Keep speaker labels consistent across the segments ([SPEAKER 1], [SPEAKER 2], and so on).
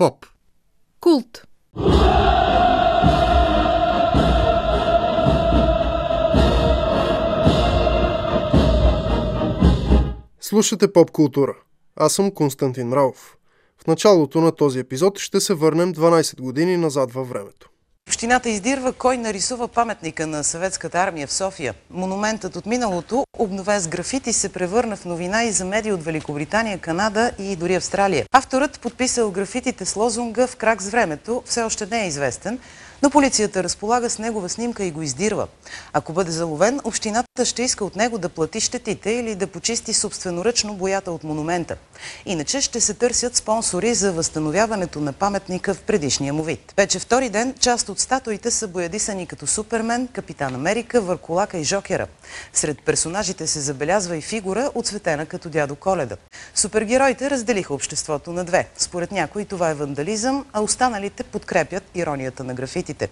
[SPEAKER 1] Поп.
[SPEAKER 2] Култ.
[SPEAKER 1] Слушате поп култура. Аз съм Константин Мравов. В началото на този епизод ще се върнем 12 години назад във времето.
[SPEAKER 3] Общината издирва кой нарисува паметника на съветската армия в София. Монументът от миналото, обновен с графити, се превърна в новина и за медии от Великобритания, Канада и дори Австралия. Авторът, подписал графитите с лозунга в крак с времето, все още не е известен, но полицията разполага с негова снимка и го издирва. Ако бъде заловен, общината ще иска от него да плати щетите или да почисти собственоръчно боята от монумента. Иначе ще се търсят спонсори за възстановяването на паметника в предишния му вид. Вече втори ден част от статуите са боядисани като Супермен, Капитан Америка, Върколака и Жокера. Сред персонажите се забелязва и фигура, отсветена като дядо Коледа. Супергероите разделиха обществото на две. Според някои това е вандализъм, а останалите подкрепят иронията на графитите.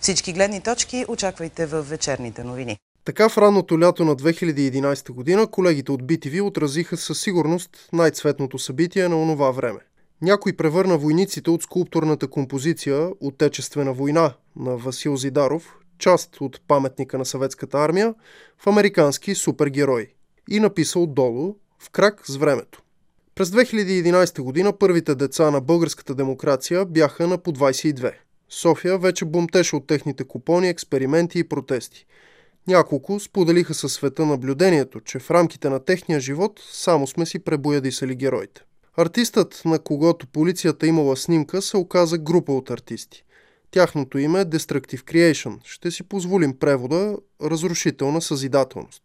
[SPEAKER 3] Всички гледни точки очаквайте в вечерните новини.
[SPEAKER 1] Така в ранното лято на 2011 година колегите от BTV отразиха със сигурност най-цветното събитие на онова време. Някой превърна войниците от скулптурната композиция Отечествена война на Васил Зидаров, част от паметника на съветската армия, в американски супергерой и написа отдолу в крак с времето. През 2011 година първите деца на българската демокрация бяха на по 22. София вече бумтеше от техните купони, експерименти и протести. Няколко споделиха със света наблюдението, че в рамките на техния живот само сме си пребоядисали героите. Артистът, на когото полицията имала снимка, се оказа група от артисти. Тяхното име е Destructive Creation. Ще си позволим превода разрушителна съзидателност.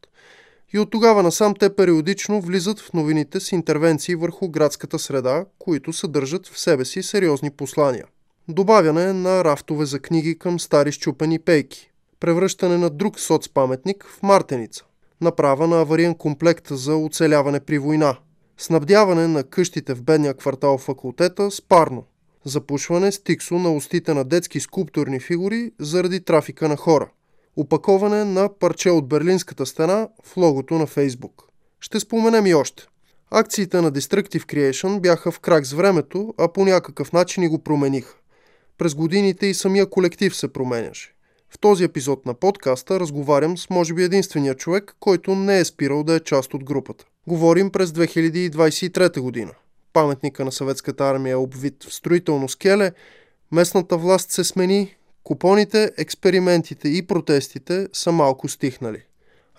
[SPEAKER 1] И от тогава насам те периодично влизат в новините с интервенции върху градската среда, които съдържат в себе си сериозни послания. Добавяне на рафтове за книги към стари щупени пейки. Превръщане на друг соцпаметник в Мартеница. Направа на авариен комплект за оцеляване при война. Снабдяване на къщите в бедния квартал факултета с парно. Запушване с тиксо на устите на детски скулптурни фигури заради трафика на хора. Опаковане на парче от Берлинската стена в логото на Фейсбук. Ще споменем и още. Акциите на Destructive Creation бяха в крак с времето, а по някакъв начин и го промениха. През годините и самия колектив се променяше. В този епизод на подкаста разговарям с може би единствения човек, който не е спирал да е част от групата. Говорим през 2023 година. Паметника на съветската армия е обвит в строително скеле, местната власт се смени, купоните, експериментите и протестите са малко стихнали.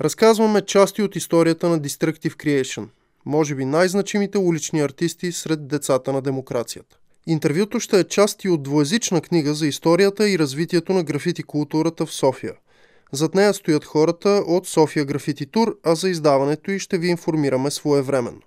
[SPEAKER 1] Разказваме части от историята на Destructive Creation, може би най-значимите улични артисти сред децата на демокрацията. Интервюто ще е част и от двоязична книга за историята и развитието на графити културата в София. Зад нея стоят хората от София Графити Тур, а за издаването й ще ви информираме своевременно.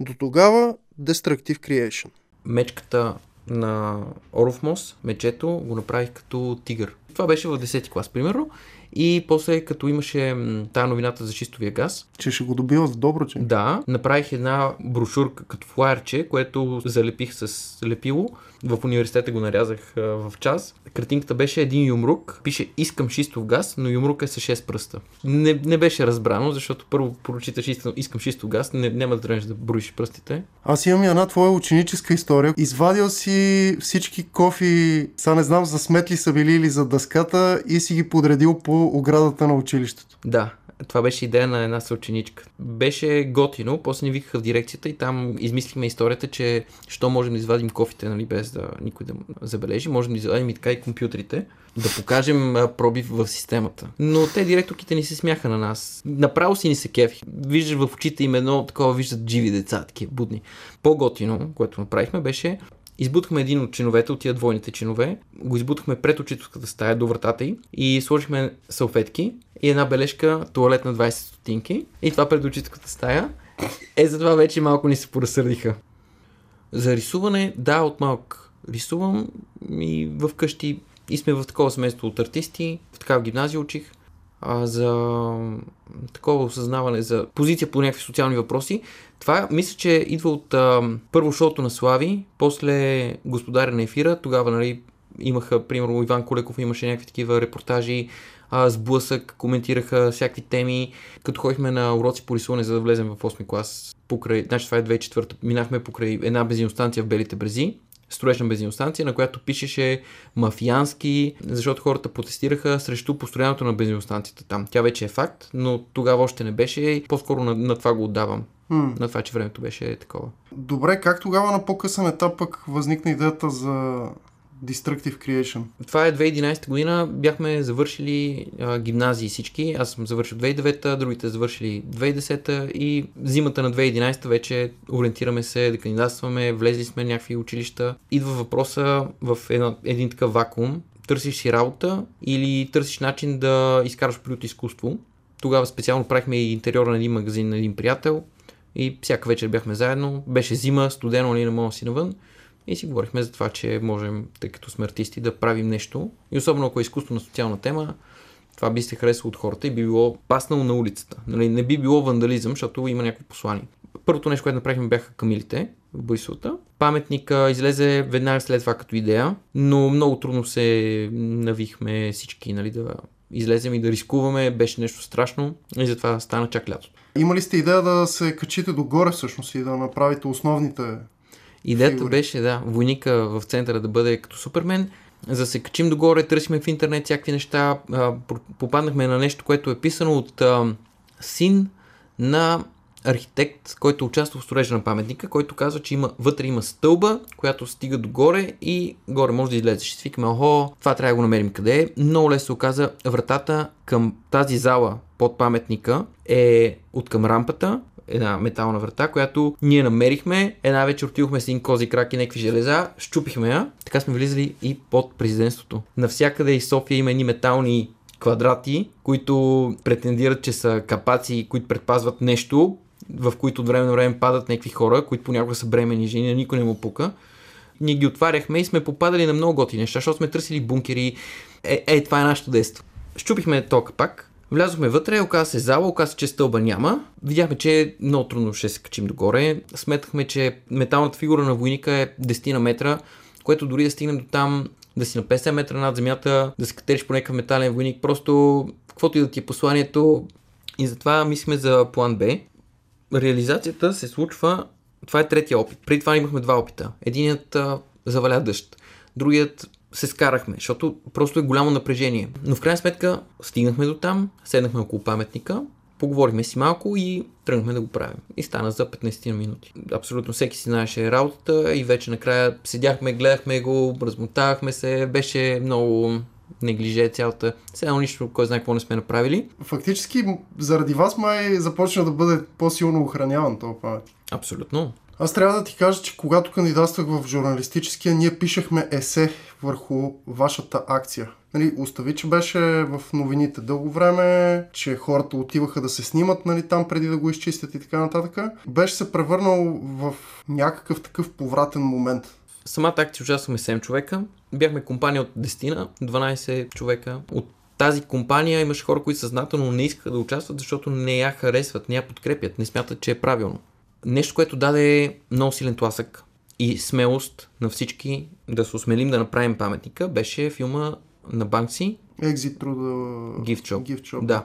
[SPEAKER 1] До тогава Destructive Creation.
[SPEAKER 4] Мечката на Оровмос, мечето, го направих като тигър. Това беше в 10 клас, примерно. И после, като имаше тази новината за чистовия газ.
[SPEAKER 1] Че ще го добива в Доброче?
[SPEAKER 4] Да, направих една брошурка като флайерче, което залепих с лепило. В университета го нарязах в час. Картинката беше един юмрук. Пише искам шистов газ, но юмрук е с 6 пръста. Не, не беше разбрано, защото първо прочиташ искам шистов газ, не, няма да трябваш да броиш пръстите.
[SPEAKER 1] Аз имам една твоя ученическа история. Извадил си всички кофи, сега не знам за сметли са били или за дъската и си ги подредил по оградата на училището.
[SPEAKER 4] Да, това беше идея на една съученичка. Беше готино, после ни викаха в дирекцията и там измислихме историята, че що можем да извадим кофите, нали, без да никой да забележи, можем да извадим и така и компютрите, да покажем пробив в системата. Но те директорките ни се смяха на нас. Направо си ни се кефи. Виждаш в очите им едно такова, виждат живи деца, такива будни. По-готино, което направихме, беше Избутахме един от чиновете, от тия двойните чинове, го избутахме пред учителската стая до вратата й и сложихме салфетки и една бележка туалет на 20 стотинки. И това пред учителската стая. Е, затова вече малко ни се поразсърдиха. За рисуване, да, от малък рисувам и в къщи. И сме в такова семейство от артисти, в такава гимназия учих а, за такова осъзнаване, за позиция по някакви социални въпроси. Това мисля, че идва от а, първо шоуто на Слави, после Господаря на ефира, тогава нали, имаха, примерно Иван Колеков имаше някакви такива репортажи, а, сблъсък, коментираха всякакви теми. Като ходихме на уроци по рисуване, за да влезем в 8 клас, покрай, значи това е 2004 минахме покрай една бензиностанция в Белите брези, строеж на бензиностанция, на която пишеше мафиански, защото хората протестираха срещу построяването на бензиностанцията там. Тя вече е факт, но тогава още не беше. По-скоро на, на това го отдавам.
[SPEAKER 1] М.
[SPEAKER 4] На това, че времето беше такова.
[SPEAKER 1] Добре, как тогава на по-късен етап пък възникна идеята за Destructive Creation?
[SPEAKER 4] Това е 2011 година. Бяхме завършили а, гимназии всички. Аз съм завършил 2009, другите завършили 2010 и зимата на 2011 вече ориентираме се да кандидатстваме, влезли сме в някакви училища. Идва въпроса в една, един такъв вакуум. Търсиш си работа или търсиш начин да изкараш при от изкуство. Тогава специално правихме и интериора на един магазин на един приятел и всяка вечер бяхме заедно. Беше зима, студено, нали не да си навън. И си говорихме за това, че можем, тъй като сме артисти, да правим нещо. И особено ако е изкуство на социална тема, това би се харесало от хората и би било паснало на улицата. Нали, не би било вандализъм, защото има някакви послания. Първото нещо, което направихме бяха камилите в Борисовата. Паметника излезе веднага след това като идея, но много трудно се навихме всички нали, да излезем и да рискуваме. Беше нещо страшно и затова стана чак лятото.
[SPEAKER 1] Има ли сте идея да се качите догоре всъщност и да направите основните
[SPEAKER 4] Идеята
[SPEAKER 1] Фигури.
[SPEAKER 4] беше, да, войника в центъра да бъде като Супермен. За да се качим догоре, търсиме в интернет всякакви неща. Попаднахме на нещо, което е писано от а, син на архитект, който участва в строежа на паметника, който казва, че има, вътре има стълба, която стига догоре и горе може да излезеш. Ще свикаме, охо, това трябва да го намерим къде е. Много лесно се оказа, вратата към тази зала под паметника е от към рампата, една метална врата, която ние намерихме. Една вечер отидохме с един кози крак и някакви железа, щупихме я. Така сме влизали и под президентството. Навсякъде из София има едни метални квадрати, които претендират, че са капаци, които предпазват нещо, в които от време на време падат някакви хора, които понякога са бремени жени, никой не му пука. Ние ги отваряхме и сме попадали на много готини неща, защото сме търсили бункери. Е, е, това е нашето действо. Щупихме то капак, Влязохме вътре, оказа се зала, оказа че стълба няма. Видяхме, че много трудно ще се качим догоре. Сметахме, че металната фигура на войника е 10 на метра, което дори да стигнем до там да си на 50 метра над земята, да се катериш по някакъв метален войник, просто каквото и да ти е посланието. И затова мислиме за план Б. Реализацията се случва, това е третия опит. Преди това имахме два опита. Единият заваля дъжд, другият се скарахме, защото просто е голямо напрежение. Но в крайна сметка стигнахме до там, седнахме около паметника, поговорихме си малко и тръгнахме да го правим. И стана за 15 минути. Абсолютно всеки си знаеше работата и вече накрая седяхме, гледахме го, размотавахме се, беше много неглиже цялата. Едно нищо, кой знае какво не сме направили.
[SPEAKER 1] Фактически, заради вас май започна да бъде по-силно охраняван този памет.
[SPEAKER 4] Абсолютно.
[SPEAKER 1] Аз трябва да ти кажа, че когато кандидатствах в журналистическия, ние пишехме есе върху вашата акция. Нали, остави, че беше в новините дълго време, че хората отиваха да се снимат нали, там преди да го изчистят и така нататък. Беше се превърнал в някакъв такъв повратен момент.
[SPEAKER 4] Самата акция участвахме 7 човека. Бяхме компания от 10 на 12 човека. От тази компания имаше хора, които съзнателно не искаха да участват, защото не я харесват, не я подкрепят, не смятат, че е правилно. Нещо, което даде много силен тласък и смелост на всички да се осмелим да направим паметника, беше филма на Банкси
[SPEAKER 1] Exit through the
[SPEAKER 4] Gift Shop.
[SPEAKER 1] Gift shop.
[SPEAKER 4] Да.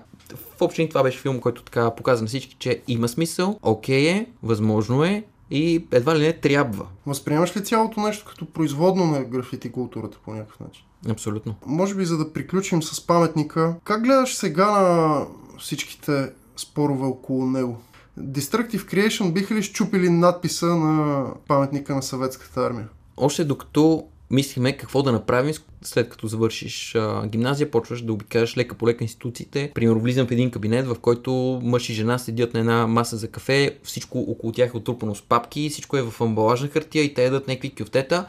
[SPEAKER 4] В общини това беше филм, който така показа на всички, че има смисъл, окей е, възможно е и едва ли не трябва.
[SPEAKER 1] Възприемаш ли цялото нещо като производно на графити културата по някакъв начин?
[SPEAKER 4] Абсолютно.
[SPEAKER 1] Може би за да приключим с паметника, как гледаш сега на всичките спорове около него? Destructive Creation биха ли щупили надписа на паметника на съветската армия?
[SPEAKER 4] Още докато мислиме какво да направим след като завършиш а, гимназия, почваш да обикаляш лека по лека институциите. Примерно влизам в един кабинет, в който мъж и жена седят на една маса за кафе, всичко около тях е отрупано с папки, всичко е в амбалажна хартия и те ядат някакви кюфтета.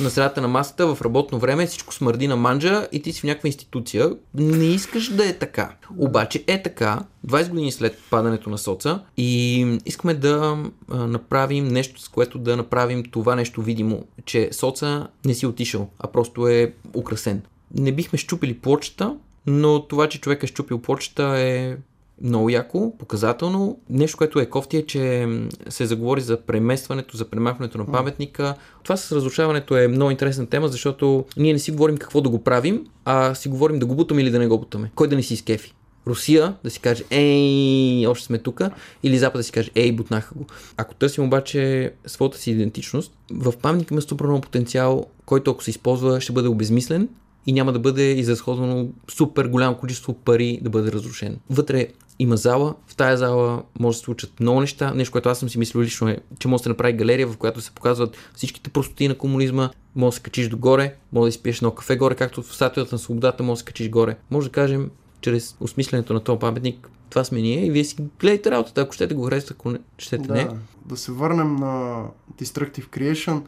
[SPEAKER 4] На средата на масата в работно време всичко смърди на манджа и ти си в някаква институция. Не искаш да е така. Обаче е така, 20 години след падането на соца и искаме да направим нещо, с което да направим това нещо видимо, че соца не си отишъл, а просто е украсен. Не бихме щупили плочата, но това, че човек е щупил плочата е много яко, показателно. Нещо, което е кофти е, че се заговори за преместването, за премахването на паметника. Това с разрушаването е много интересна тема, защото ние не си говорим какво да го правим, а си говорим да го бутаме или да не го бутаме. Кой да не си изкефи. Русия да си каже, ей, още сме тук, или Запад да си каже, ей, бутнаха го. Ако търсим обаче своята си идентичност, в паметника има супер много потенциал, който ако се използва, ще бъде обезмислен и няма да бъде изразходвано супер голямо количество пари да бъде разрушен. Вътре има зала, в тая зала може да се случат много неща. Нещо, което аз съм си мислил лично е, че може да се направи галерия, в която се показват всичките простоти на комунизма. Може да се качиш догоре, може да изпиеш едно кафе горе, както в статуята на свободата може да се качиш горе. Може да кажем, чрез осмисленето на този паметник, това сме ние и вие си гледайте работата, ако щете го харесате, ако не, щете
[SPEAKER 1] да,
[SPEAKER 4] не.
[SPEAKER 1] Да се върнем на Destructive Creation.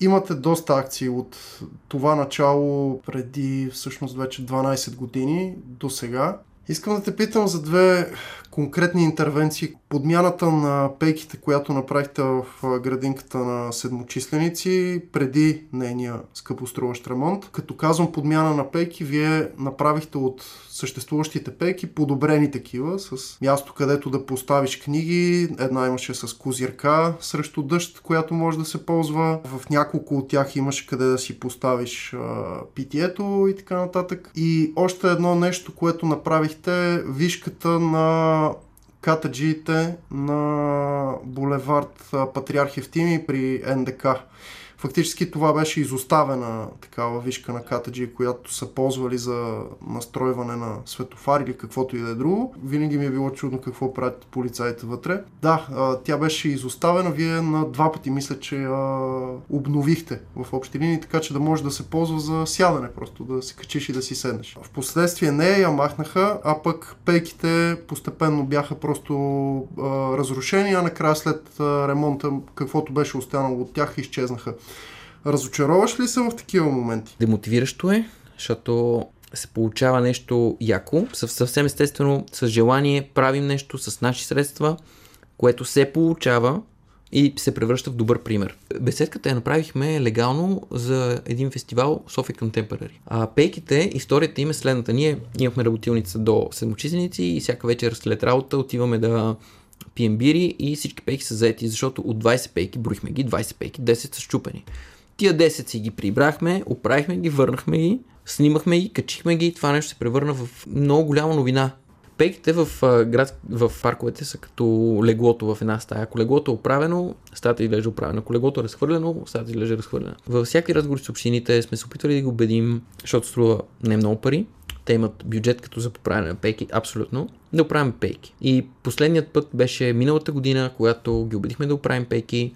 [SPEAKER 1] Имате доста акции от това начало преди всъщност вече 12 години до сега. Искам да те питам за две конкретни интервенции. Подмяната на пейките, която направихте в градинката на седмочисленици преди нейния скъпоструващ ремонт. Като казвам подмяна на пейки, вие направихте от съществуващите пейки подобрени такива, с място където да поставиш книги. Една имаше с козирка срещу дъжд, която може да се ползва. В няколко от тях имаше къде да си поставиш а, питието и така нататък. И още едно нещо, което направихте, вишката на катаджиите на булевард Патриарх Евтими при НДК. Фактически това беше изоставена такава вишка на катаджи, която са ползвали за настройване на светофар или каквото и да е друго. Винаги ми е било чудно какво правят полицаите вътре. Да, тя беше изоставена. Вие на два пъти мисля, че я обновихте в общи линии, така че да може да се ползва за сядане, просто да се качиш и да си седнеш. В последствие не я махнаха, а пък пейките постепенно бяха просто а, разрушени, а накрая след а, ремонта каквото беше останало от тях изчезнаха. Разочароваш ли се в такива моменти?
[SPEAKER 4] Демотивиращо е, защото се получава нещо яко, съвсем естествено, с желание правим нещо с наши средства, което се получава и се превръща в добър пример. Беседката я направихме легално за един фестивал София Contemporary. А пейките, историята им е следната. Ние имахме работилница до седмочисленици и всяка вечер след работа отиваме да пием бири и всички пейки са заети, защото от 20 пейки, броихме ги, 20 пейки, 10 са щупени. Тия 10 си ги прибрахме, оправихме ги, върнахме ги, снимахме ги, качихме ги и това нещо се превърна в много голяма новина. Пейките в, град, в парковете са като леглото в една стая. Ако леглото е оправено, стаята изглежда оправена. Ако леглото е разхвърлено, стаята изглежда разхвърлена. Във всяки разговор с общините сме се опитвали да ги убедим, защото струва не много пари. Те имат бюджет като за поправяне на пейки, абсолютно, да оправим пейки. И последният път беше миналата година, когато ги убедихме да оправим пейки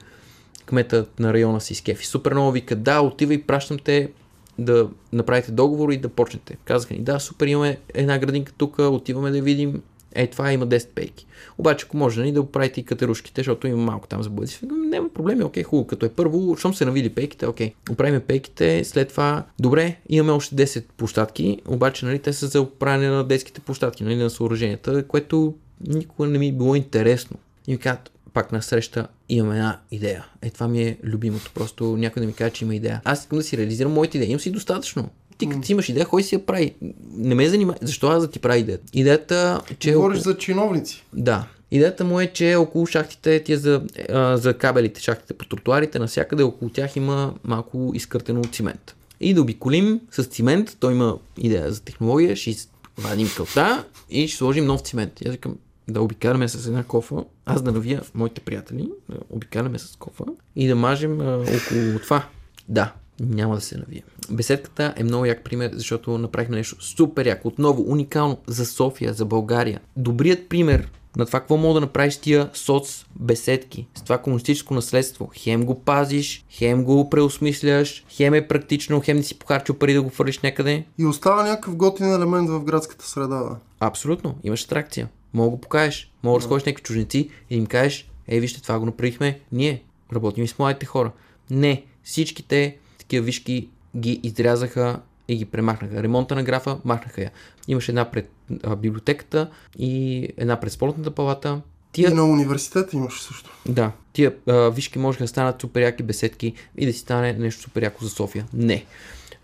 [SPEAKER 4] кметът на района си скефи. Супер много вика, да, отивай, пращам те да направите договор и да почнете. Казаха ни, да, супер, имаме една градинка тук, отиваме да видим. Е, това има 10 пейки. Обаче, ако може нали, да оправите и катерушките, защото има малко там за бъдеще, няма проблеми, окей, хубаво. Като е първо, щом се навили пейките, окей. Оправиме пейките, след това, добре, имаме още 10 площадки, обаче нали, те са за оправяне на детските площадки, нали, на съоръженията, което никога не ми е било интересно. И ми казват, пак на среща имам една идея. Е, това ми е любимото. Просто някой да ми каже, че има идея. Аз искам да си реализирам моите идеи. Имам си достатъчно. Ти като си имаш идея, кой си я прави? Не ме занимава. Защо аз да ти правя идеята? Идеята, че...
[SPEAKER 1] Говориш около... за чиновници.
[SPEAKER 4] Да. Идеята му е, че около шахтите, тия за, а, за кабелите, шахтите по тротуарите, навсякъде около тях има малко изкъртено цимент. И да обиколим с цимент, той има идея за технология, ще вадим кълта и ще сложим нов цимент. И аз викам, да обикаляме с една кофа, аз да навия моите приятели, да обикаляме с кофа и да мажем а, около това. Да, няма да се навия. Беседката е много як пример, защото направихме нещо супер яко, отново уникално за София, за България. Добрият пример на това какво мога да направиш тия соц беседки, с това комунистическо наследство. Хем го пазиш, хем го преосмисляш, хем е практично, хем не си похарчил пари да го фърлиш някъде.
[SPEAKER 1] И остава някакъв готин елемент в градската среда. Да.
[SPEAKER 4] Абсолютно, имаш атракция. Мога да го покажеш. Мога да сходиш някакви чужденци и им кажеш, ей, вижте, това го направихме ние. Работим и с младите хора. Не, всичките такива вишки ги изрязаха и ги премахнаха. Ремонта на графа, махнаха я. Имаше една пред а, библиотеката и една пред спортната палата.
[SPEAKER 1] Тия... И на университета имаше също.
[SPEAKER 4] Да, тия а, вишки можеха да станат супер яки беседки и да си стане нещо супер яко за София. Не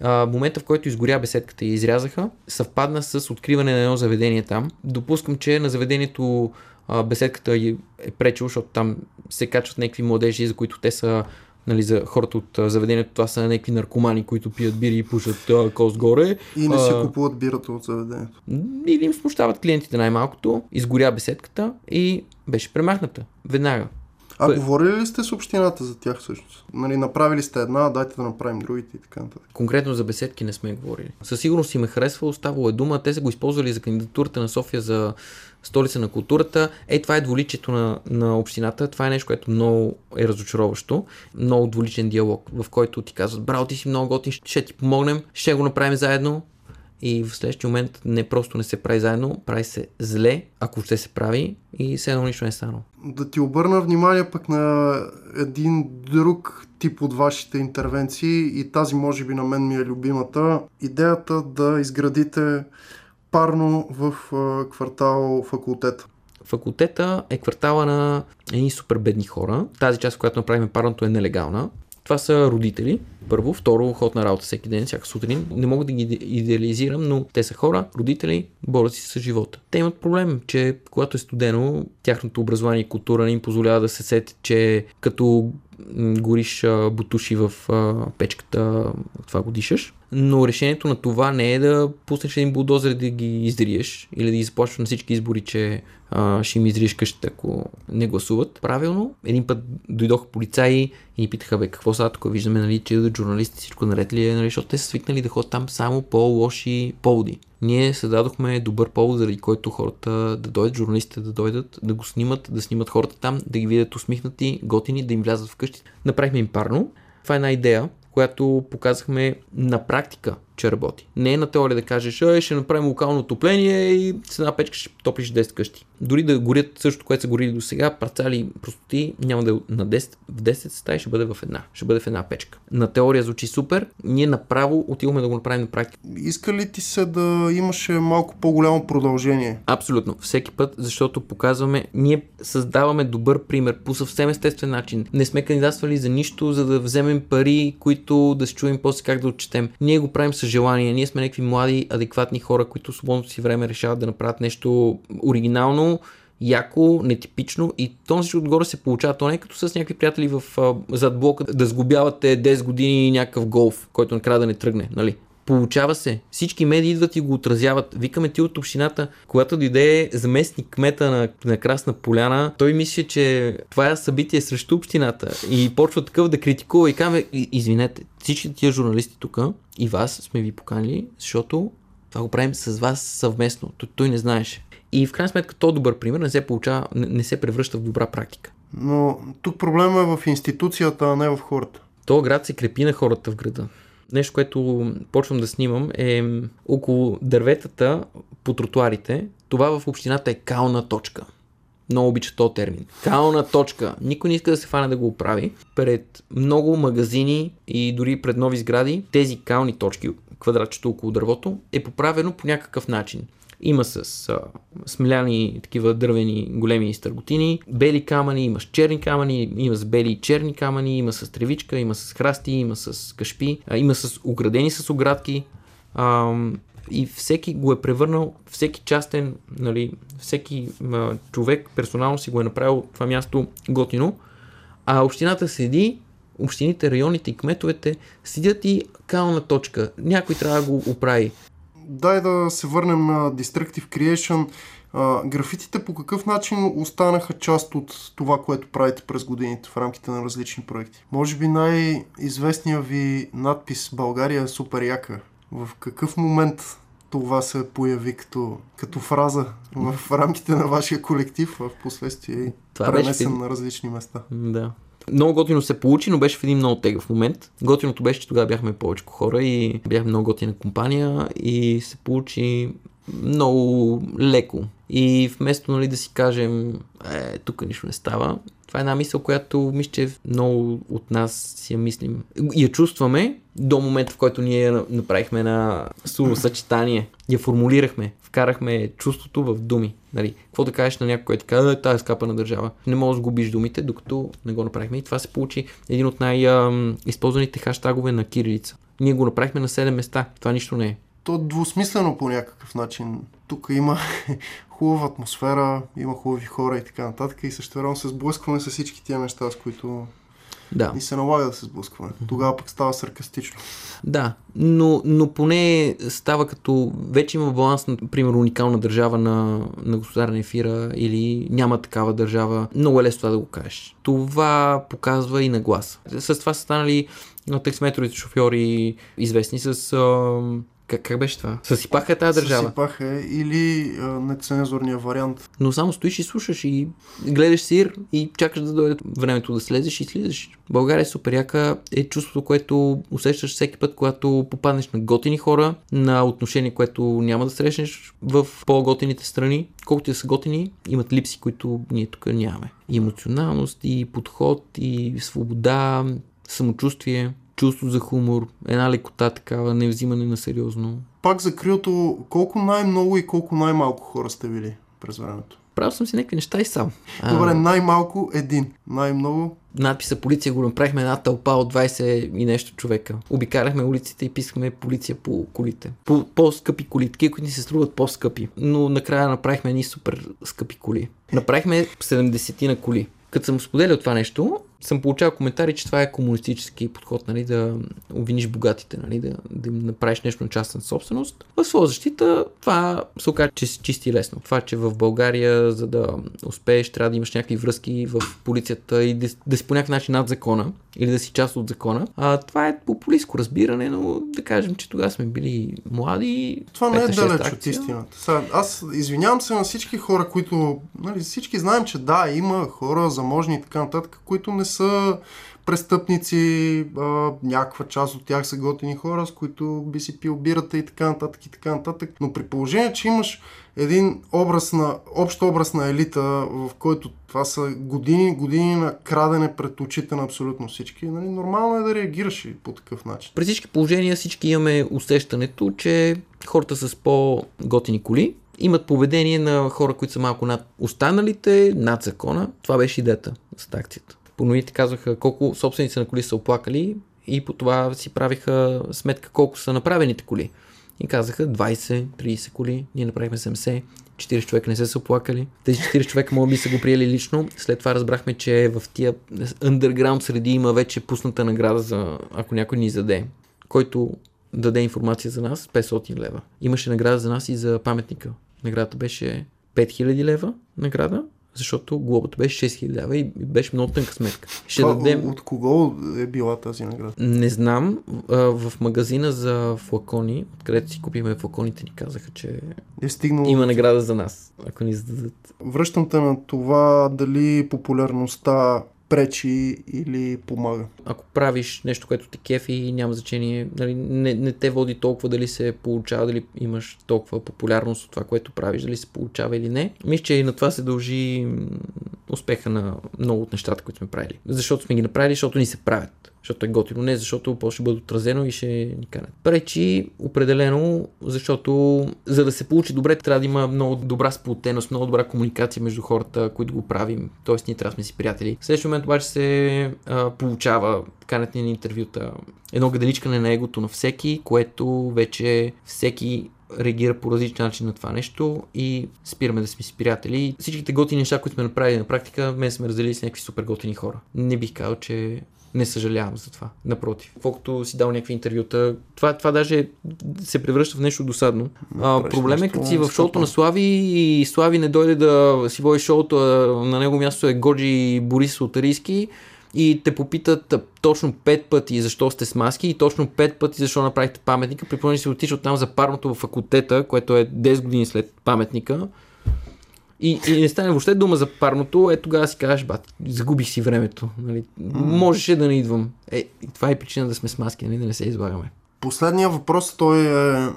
[SPEAKER 4] а, момента в който изгоря беседката и изрязаха, съвпадна с откриване на едно заведение там. Допускам, че на заведението а, беседката е пречил, защото там се качват някакви младежи, за които те са нали, за хората от заведението. Това са някакви наркомани, които пият бири и пушат кост горе.
[SPEAKER 1] И не си купуват бирата от заведението.
[SPEAKER 4] Или им смущават клиентите най-малкото. Изгоря беседката и беше премахната. Веднага.
[SPEAKER 1] А Пър... говорили ли сте с общината за тях всъщност? Нали, направили сте една, дайте да направим другите и така нататък.
[SPEAKER 4] Конкретно за беседки не сме говорили. Със сигурност си ме харесва, оставало е дума. Те са го използвали за кандидатурата на София за столица на културата. Е, това е дволичието на, на общината. Това е нещо, което много е разочароващо. Много дволичен диалог, в който ти казват, браво, ти си много готин, ще ти помогнем, ще го направим заедно и в следващия момент не просто не се прави заедно, прави се зле, ако ще се прави и все едно нищо не е станало.
[SPEAKER 1] Да ти обърна внимание пък на един друг тип от вашите интервенции и тази може би на мен ми е любимата. Идеята да изградите парно в квартал факултета.
[SPEAKER 4] Факултета е квартала на едни супер бедни хора. Тази част, която направим парното е нелегална. Това са родители, първо. Второ, ход на работа всеки ден, всяка сутрин. Не мога да ги идеализирам, но те са хора, родители, борят си с живота. Те имат проблем, че когато е студено, тяхното образование и култура не им позволява да се сетят, че като гориш бутуши в печката, това го дишаш. Но решението на това не е да пуснеш един булдозер да ги издриеш или да ги заплащаш на всички избори, че а, ще им изриеш къщата, ако не гласуват. Правилно, един път дойдоха полицаи и ни питаха, бе, какво са тук виждаме, нали, че журналисти всичко наред ли е, нали, защото те са свикнали да ходят там само по лоши поводи. Ние създадохме добър повод, заради който хората да дойдат, журналистите да дойдат, да го снимат, да снимат хората там, да ги видят усмихнати, готини, да им влязат вкъщи. Направихме им парно. Това е една идея, която показахме на практика че работи. Не е на теория да кажеш, Ай, ще направим локално отопление и с една печка ще топлиш 10 къщи. Дори да горят същото, което са горили до сега, парцали простоти, няма да е на 10, в 10 стаи, ще бъде в една. Ще бъде в една печка. На теория звучи супер, ние направо отиваме да го направим на практика.
[SPEAKER 1] Иска ли ти се да имаше малко по-голямо продължение?
[SPEAKER 4] Абсолютно. Всеки път, защото показваме, ние създаваме добър пример по съвсем естествен начин. Не сме кандидатствали за нищо, за да вземем пари, които да се чуем после как да отчетем. Ние го правим с желание. Ние сме някакви млади, адекватни хора, които свободното си време решават да направят нещо оригинално, яко, нетипично и то на всичко отгоре се получава. То не е като с някакви приятели в, зад блока да сгубявате 10 години някакъв голф, който накрая да не тръгне. Нали? Получава се. Всички медии идват и го отразяват. Викаме ти от общината, когато дойде заместник кмета на, на Красна Поляна, той мисли, че това е събитие срещу общината и почва такъв да критикува и казва, извинете, всички тия журналисти тук и вас сме ви поканили, защото това го правим с вас съвместно. Той, той не знаеше. И в крайна сметка то добър пример не се получава, не, не се превръща в добра практика.
[SPEAKER 1] Но тук проблема е в институцията, а не в хората.
[SPEAKER 4] То град се крепи на хората в града нещо, което почвам да снимам е около дърветата по тротуарите. Това в общината е кална точка. Много обича този термин. Кална точка. Никой не иска да се фане да го оправи. Пред много магазини и дори пред нови сгради, тези кални точки, квадратчето около дървото, е поправено по някакъв начин. Има с а, смляни такива дървени големи стърготини, бели камъни, има с черни камъни, има с бели и черни камъни, има с тревичка, има с храсти, има с кашпи, а, има с оградени с оградки. А, и всеки го е превърнал, всеки частен, нали, всеки а, човек персонално си го е направил това място готино, а общината седи, общините, районите и кметовете седят и кална точка. Някой трябва да го оправи
[SPEAKER 1] дай да се върнем на Destructive Creation. А, графитите по какъв начин останаха част от това, което правите през годините в рамките на различни проекти? Може би най-известният ви надпис България е супер яка. В какъв момент това се появи като, като фраза в рамките на вашия колектив, в последствие това пренесен беше... на различни места?
[SPEAKER 4] Да. Много готино се получи, но беше в един много тегъв момент. Готиното беше, че тогава бяхме повече хора и бяхме много готина компания и се получи много леко. И вместо нали, да си кажем, е, тук нищо не става, това е една мисъл, която мисля, че много от нас си я мислим. И я чувстваме до момента, в който ние направихме на словосъчетание. Я формулирахме, вкарахме чувството в думи. Нали, какво да кажеш на някой, който казва, е, тази е скапа на държава. Не можеш да сгубиш думите, докато не го направихме. И това се получи един от най-използваните хаштагове на Кирилица. Ние го направихме на 7 места. Това нищо не е.
[SPEAKER 1] То двусмислено по някакъв начин. Тук има хубава атмосфера, има хубави хора и така нататък. И също време се сблъскваме с всички тия неща, с които
[SPEAKER 4] Да.
[SPEAKER 1] И се налага да се сблъскваме. Тогава пък става саркастично.
[SPEAKER 4] Да, но, но поне става като вече има баланс на, примерно, уникална държава на, на государен ефира или няма такава държава. Много е лесно това да го кажеш. Това показва и на глас. С това са станали таксиметровите шофьори известни с как, как беше това? Съсипаха тази държава.
[SPEAKER 1] Съсипаха или а, нецензурния вариант.
[SPEAKER 4] Но само стоиш и слушаш и гледаш сир и чакаш да дойде времето да слезеш и слизаш. България е супер яка е чувството, което усещаш всеки път, когато попаднеш на готини хора, на отношение, което няма да срещнеш в по-готините страни. Колкото да са готини, имат липси, които ние тук нямаме. И емоционалност, и подход, и свобода, самочувствие чувство за хумор, една лекота такава, не взимане на сериозно.
[SPEAKER 1] Пак за криото, колко най-много и колко най-малко хора сте били през времето?
[SPEAKER 4] Правил съм си някакви неща и сам.
[SPEAKER 1] Добре, най-малко един. Най-много
[SPEAKER 4] надписа полиция го направихме една тълпа от 20 и нещо човека. Обикарахме улиците и писахме полиция по колите. По, по-скъпи коли, такива, които ни се струват по-скъпи. Но накрая направихме едни супер скъпи коли. Направихме 70 на коли. Като съм споделял това нещо, съм получавал коментари, че това е комунистически подход, нали, да обвиниш богатите, нали, да, да им направиш нещо на частна собственост. В своя защита това се оказа, че се чисти лесно. Това, че в България, за да успееш, трябва да имаш някакви връзки в полицията и да, да си по някакъв начин над закона или да си част от закона. А, това е популистско разбиране, но да кажем, че тогава сме били млади.
[SPEAKER 1] Това не е далеч от истината. Сега, аз извинявам се на всички хора, които нали, всички знаем, че да, има хора заможни и така нататък, които не са престъпници, а, някаква част от тях са готини хора, с които би си пил бирата и така нататък и така нататък. Но при положение, че имаш един образ на, общ образ на елита, в който това са години, години на крадене пред очите на абсолютно всички, нали, нормално е да реагираш и по такъв начин.
[SPEAKER 4] При всички положения всички имаме усещането, че хората с по-готини коли имат поведение на хора, които са малко над останалите, над закона. Това беше идеята с акцията. По новите казваха колко собственици на коли са оплакали и по това си правиха сметка колко са направените коли. И казаха 20-30 коли, ние направихме 70, 40 човека не се са оплакали. Тези 40 човека може би са го приели лично. След това разбрахме, че в тия underground среди има вече пусната награда за ако някой ни заде, който даде информация за нас 500 лева. Имаше награда за нас и за паметника. Наградата беше 5000 лева награда защото глобата беше 6000 лева и беше много тънка сметка.
[SPEAKER 1] Ще Това, дадем... От кого е била тази награда?
[SPEAKER 4] Не знам. В магазина за флакони, откъдето си купихме флаконите, ни казаха, че е стигнал... има награда за нас, ако ни зададат.
[SPEAKER 1] Връщам те на това дали популярността пречи или помага.
[SPEAKER 4] Ако правиш нещо, което те кефи, няма значение, нали, не, не те води толкова дали се получава, дали имаш толкова популярност от това, което правиш, дали се получава или не. Мисля, че и на това се дължи успеха на много от нещата, които сме правили. Защото сме ги направили, защото ни се правят защото е готино, не защото после ще бъде отразено и ще ни канат. Пречи определено, защото за да се получи добре, трябва да има много добра сплотеност, много добра комуникация между хората, които го правим. Тоест ние трябва да сме си приятели. В следващия момент обаче се а, получава канят ни на интервюта едно гаделичкане на егото на всеки, което вече всеки реагира по различен начин на това нещо и спираме да сме си приятели. Всичките готини неща, които сме направили на практика, мен сме разделили с някакви супер готини хора. Не бих казал, че не съжалявам за това. Напротив. Колкото си дал някакви интервюта, това, това даже се превръща в нещо досадно. А, проблем е, като си в шоуто на Слави и Слави не дойде да си води шоуто, на него място е Годжи Борис Отарийски и те попитат точно пет пъти защо сте с маски и точно пет пъти защо направихте паметника, при положение си отиш от там за парното в факултета, което е 10 години след паметника и, и не стане въобще дума за парното, е тогава си кажеш, бат, загубих си времето. Нали? Mm. Можеше да не идвам. Е, и това е причина да сме с маски, нали? да не се излагаме.
[SPEAKER 1] Последния въпрос, той е,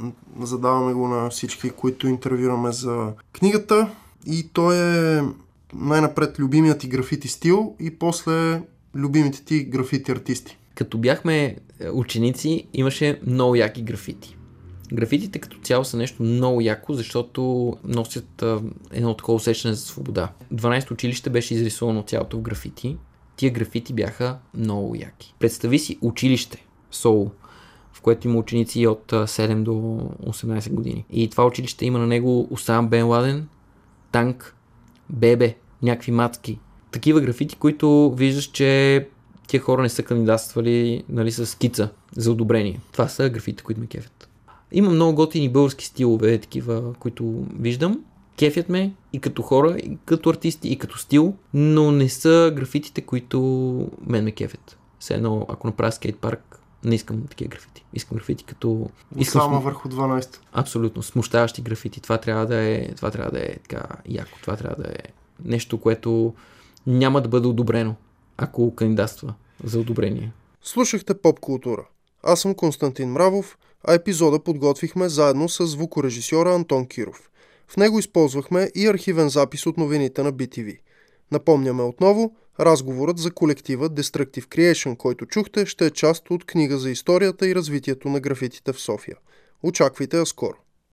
[SPEAKER 1] задаваме го на всички, които интервюраме за книгата и той е най-напред любимият ти графити стил и после любимите ти графити артисти.
[SPEAKER 4] Като бяхме ученици, имаше много яки графити. Графитите като цяло са нещо много яко, защото носят а, едно такова усещане за свобода. 12 училище беше изрисувано цялото в графити. Тия графити бяха много яки. Представи си училище, Соул, в което има ученици от 7 до 18 години. И това училище има на него Осам Бен Ладен, танк, бебе, някакви мацки. Такива графити, които виждаш, че тия хора не са кандидатствали нали, с скица за одобрение. Това са графите, които ме кефят. Има много готини български стилове, такива, които виждам. Кефят ме и като хора, и като артисти, и като стил, но не са графитите, които мен ме кефят. Все едно, ако направя скейт парк, не искам такива графити. Искам графити като... Искам
[SPEAKER 1] Само върху 12.
[SPEAKER 4] Абсолютно. Смущаващи графити. Това трябва да е, това трябва да е така яко. Това трябва да е нещо, което няма да бъде одобрено, ако кандидатства за одобрение.
[SPEAKER 1] Слушахте поп култура. Аз съм Константин Мравов, а епизода подготвихме заедно с звукорежисьора Антон Киров. В него използвахме и архивен запис от новините на BTV. Напомняме отново, разговорът за колектива Destructive Creation, който чухте, ще е част от книга за историята и развитието на графитите в София. Очаквайте я скоро.